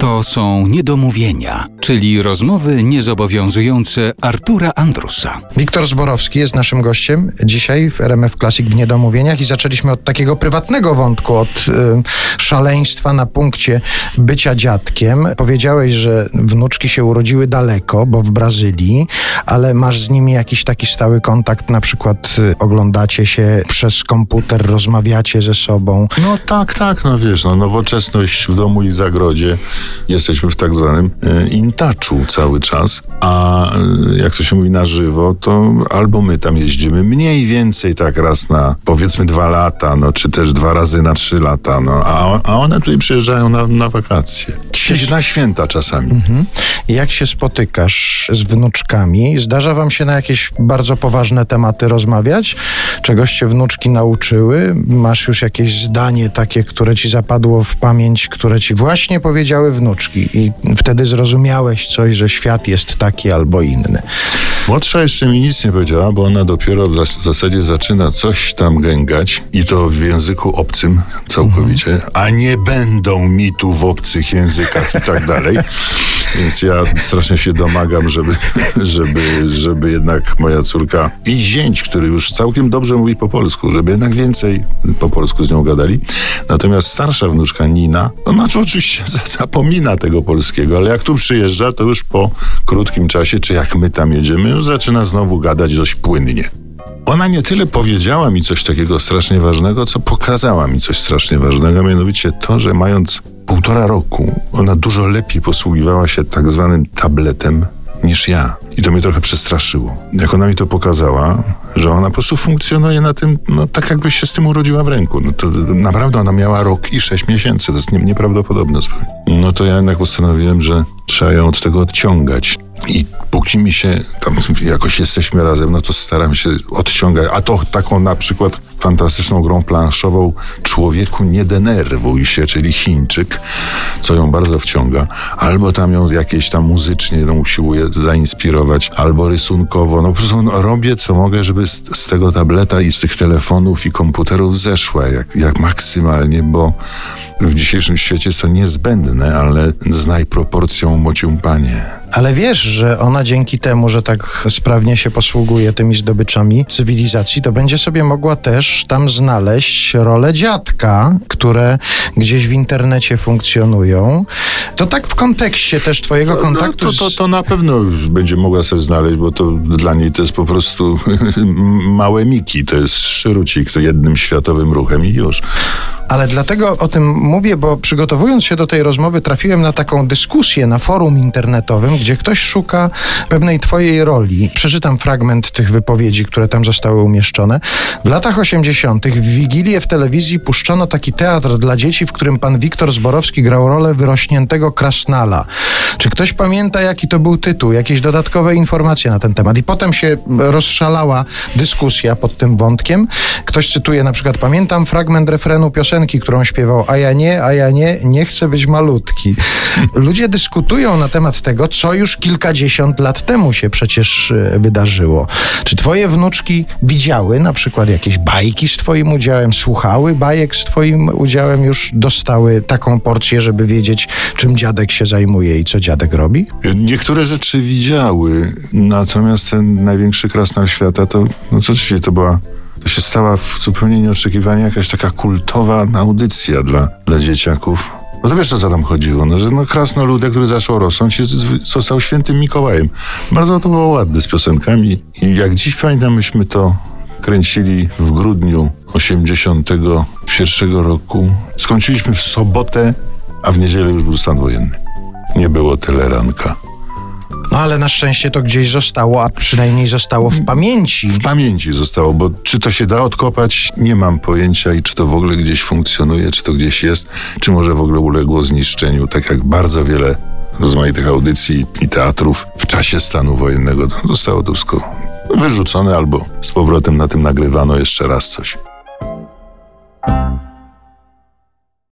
To są niedomówienia, czyli rozmowy niezobowiązujące Artura Andrusa. Wiktor Zborowski jest naszym gościem dzisiaj w RMF Classic w Niedomówieniach i zaczęliśmy od takiego prywatnego wątku, od y, szaleństwa na punkcie bycia dziadkiem. Powiedziałeś, że wnuczki się urodziły daleko, bo w Brazylii, ale masz z nimi jakiś taki stały kontakt, na przykład y, oglądacie się przez komputer, rozmawiacie ze sobą. No tak, tak, no wiesz, no nowoczesność w domu i zagrodzie. Jesteśmy w tak zwanym e, intaczu cały czas, a e, jak to się mówi na żywo, to albo my tam jeździmy mniej więcej tak raz na powiedzmy dwa lata, no czy też dwa razy na trzy lata, no a, a one tutaj przyjeżdżają na, na wakacje. Kiedyś na święta czasami. Mhm. Jak się spotykasz z wnuczkami? Zdarza wam się na jakieś bardzo poważne tematy rozmawiać? Czegoś się wnuczki nauczyły? Masz już jakieś zdanie takie, które ci zapadło w pamięć, które ci właśnie powiedziały wnuczki i wtedy zrozumiałeś coś, że świat jest taki albo inny. Młodsza jeszcze mi nic nie powiedziała, bo ona dopiero w zas- zasadzie zaczyna coś tam gęgać i to w języku obcym całkowicie, a nie będą mi tu w obcych językach i tak dalej. Więc ja strasznie się domagam, żeby, żeby, żeby jednak moja córka i zięć, który już całkiem dobrze mówi po polsku, żeby jednak więcej po polsku z nią gadali. Natomiast starsza wnuczka Nina, ona oczywiście za- zapomina tego polskiego, ale jak tu przyjeżdża, to już po krótkim czasie, czy jak my tam jedziemy, zaczyna znowu gadać dość płynnie. Ona nie tyle powiedziała mi coś takiego strasznie ważnego, co pokazała mi coś strasznie ważnego, mianowicie to, że mając półtora roku, ona dużo lepiej posługiwała się tak zwanym tabletem niż ja. I to mnie trochę przestraszyło. Jak ona mi to pokazała, że ona po prostu funkcjonuje na tym, no tak jakby się z tym urodziła w ręku. No to naprawdę ona miała rok i sześć miesięcy. To jest nie, nieprawdopodobne. No to ja jednak postanowiłem, że trzeba ją od tego odciągać. I póki mi się tam jakoś jesteśmy razem, no to staram się odciągać. A to taką na przykład fantastyczną grą planszową Człowieku nie denerwuj się, czyli Chińczyk, co ją bardzo wciąga. Albo tam ją jakieś tam muzycznie ją usiłuję zainspirować, albo rysunkowo. No po prostu no, robię co mogę, żeby z, z tego tableta i z tych telefonów i komputerów zeszła jak, jak maksymalnie, bo w dzisiejszym świecie jest to niezbędne, ale znaj proporcją mociąpanie. Ale wiesz, że ona dzięki temu, że tak sprawnie się posługuje tymi zdobyczami cywilizacji, to będzie sobie mogła też tam znaleźć rolę dziadka, które gdzieś w internecie funkcjonują. To tak w kontekście też twojego kontaktu No, to, to, to na pewno będzie mogła sobie znaleźć, bo to dla niej to jest po prostu małe miki, to jest szrucik, to jednym światowym ruchem i już. Ale dlatego o tym mówię, bo przygotowując się do tej rozmowy, trafiłem na taką dyskusję na forum internetowym, gdzie ktoś szuka pewnej twojej roli. Przeczytam fragment tych wypowiedzi, które tam zostały umieszczone. W latach 80. w Wigilię w telewizji puszczono taki teatr dla dzieci, w którym pan Wiktor Zborowski grał rolę wyrośniętego krasnala. Czy ktoś pamięta, jaki to był tytuł? Jakieś dodatkowe informacje na ten temat? I potem się rozszalała dyskusja pod tym wątkiem. Ktoś cytuje na przykład, pamiętam fragment refrenu piosenki, którą śpiewał, a ja nie, a ja nie, nie chcę być malutki. Ludzie dyskutują na temat tego, co już kilkadziesiąt lat temu się przecież e, wydarzyło. Czy twoje wnuczki widziały na przykład jakieś bajki z twoim udziałem, słuchały bajek z twoim udziałem, już dostały taką porcję, żeby wiedzieć, czym dziadek się zajmuje i co dziadek robi? Niektóre rzeczy widziały, natomiast ten największy krasnal świata to, no co to była, to się stała w zupełnie nieoczekiwanie jakaś taka kultowa audycja dla, dla dzieciaków. No to wiesz, o co tam chodziło, no, że no krasnoludek, który zaczął rosnąć, jest, został świętym Mikołajem. Bardzo to było ładne z piosenkami i jak dziś pamiętam, myśmy to kręcili w grudniu 81 roku. Skończyliśmy w sobotę, a w niedzielę już był stan wojenny. Nie było teleranka. No ale na szczęście to gdzieś zostało, a przynajmniej zostało w pamięci. w pamięci zostało, bo czy to się da odkopać, nie mam pojęcia i czy to w ogóle gdzieś funkcjonuje, czy to gdzieś jest, czy może w ogóle uległo zniszczeniu, tak jak bardzo wiele rozmaitych audycji i teatrów w czasie stanu wojennego zostało wszystko wyrzucone albo z powrotem na tym nagrywano jeszcze raz coś.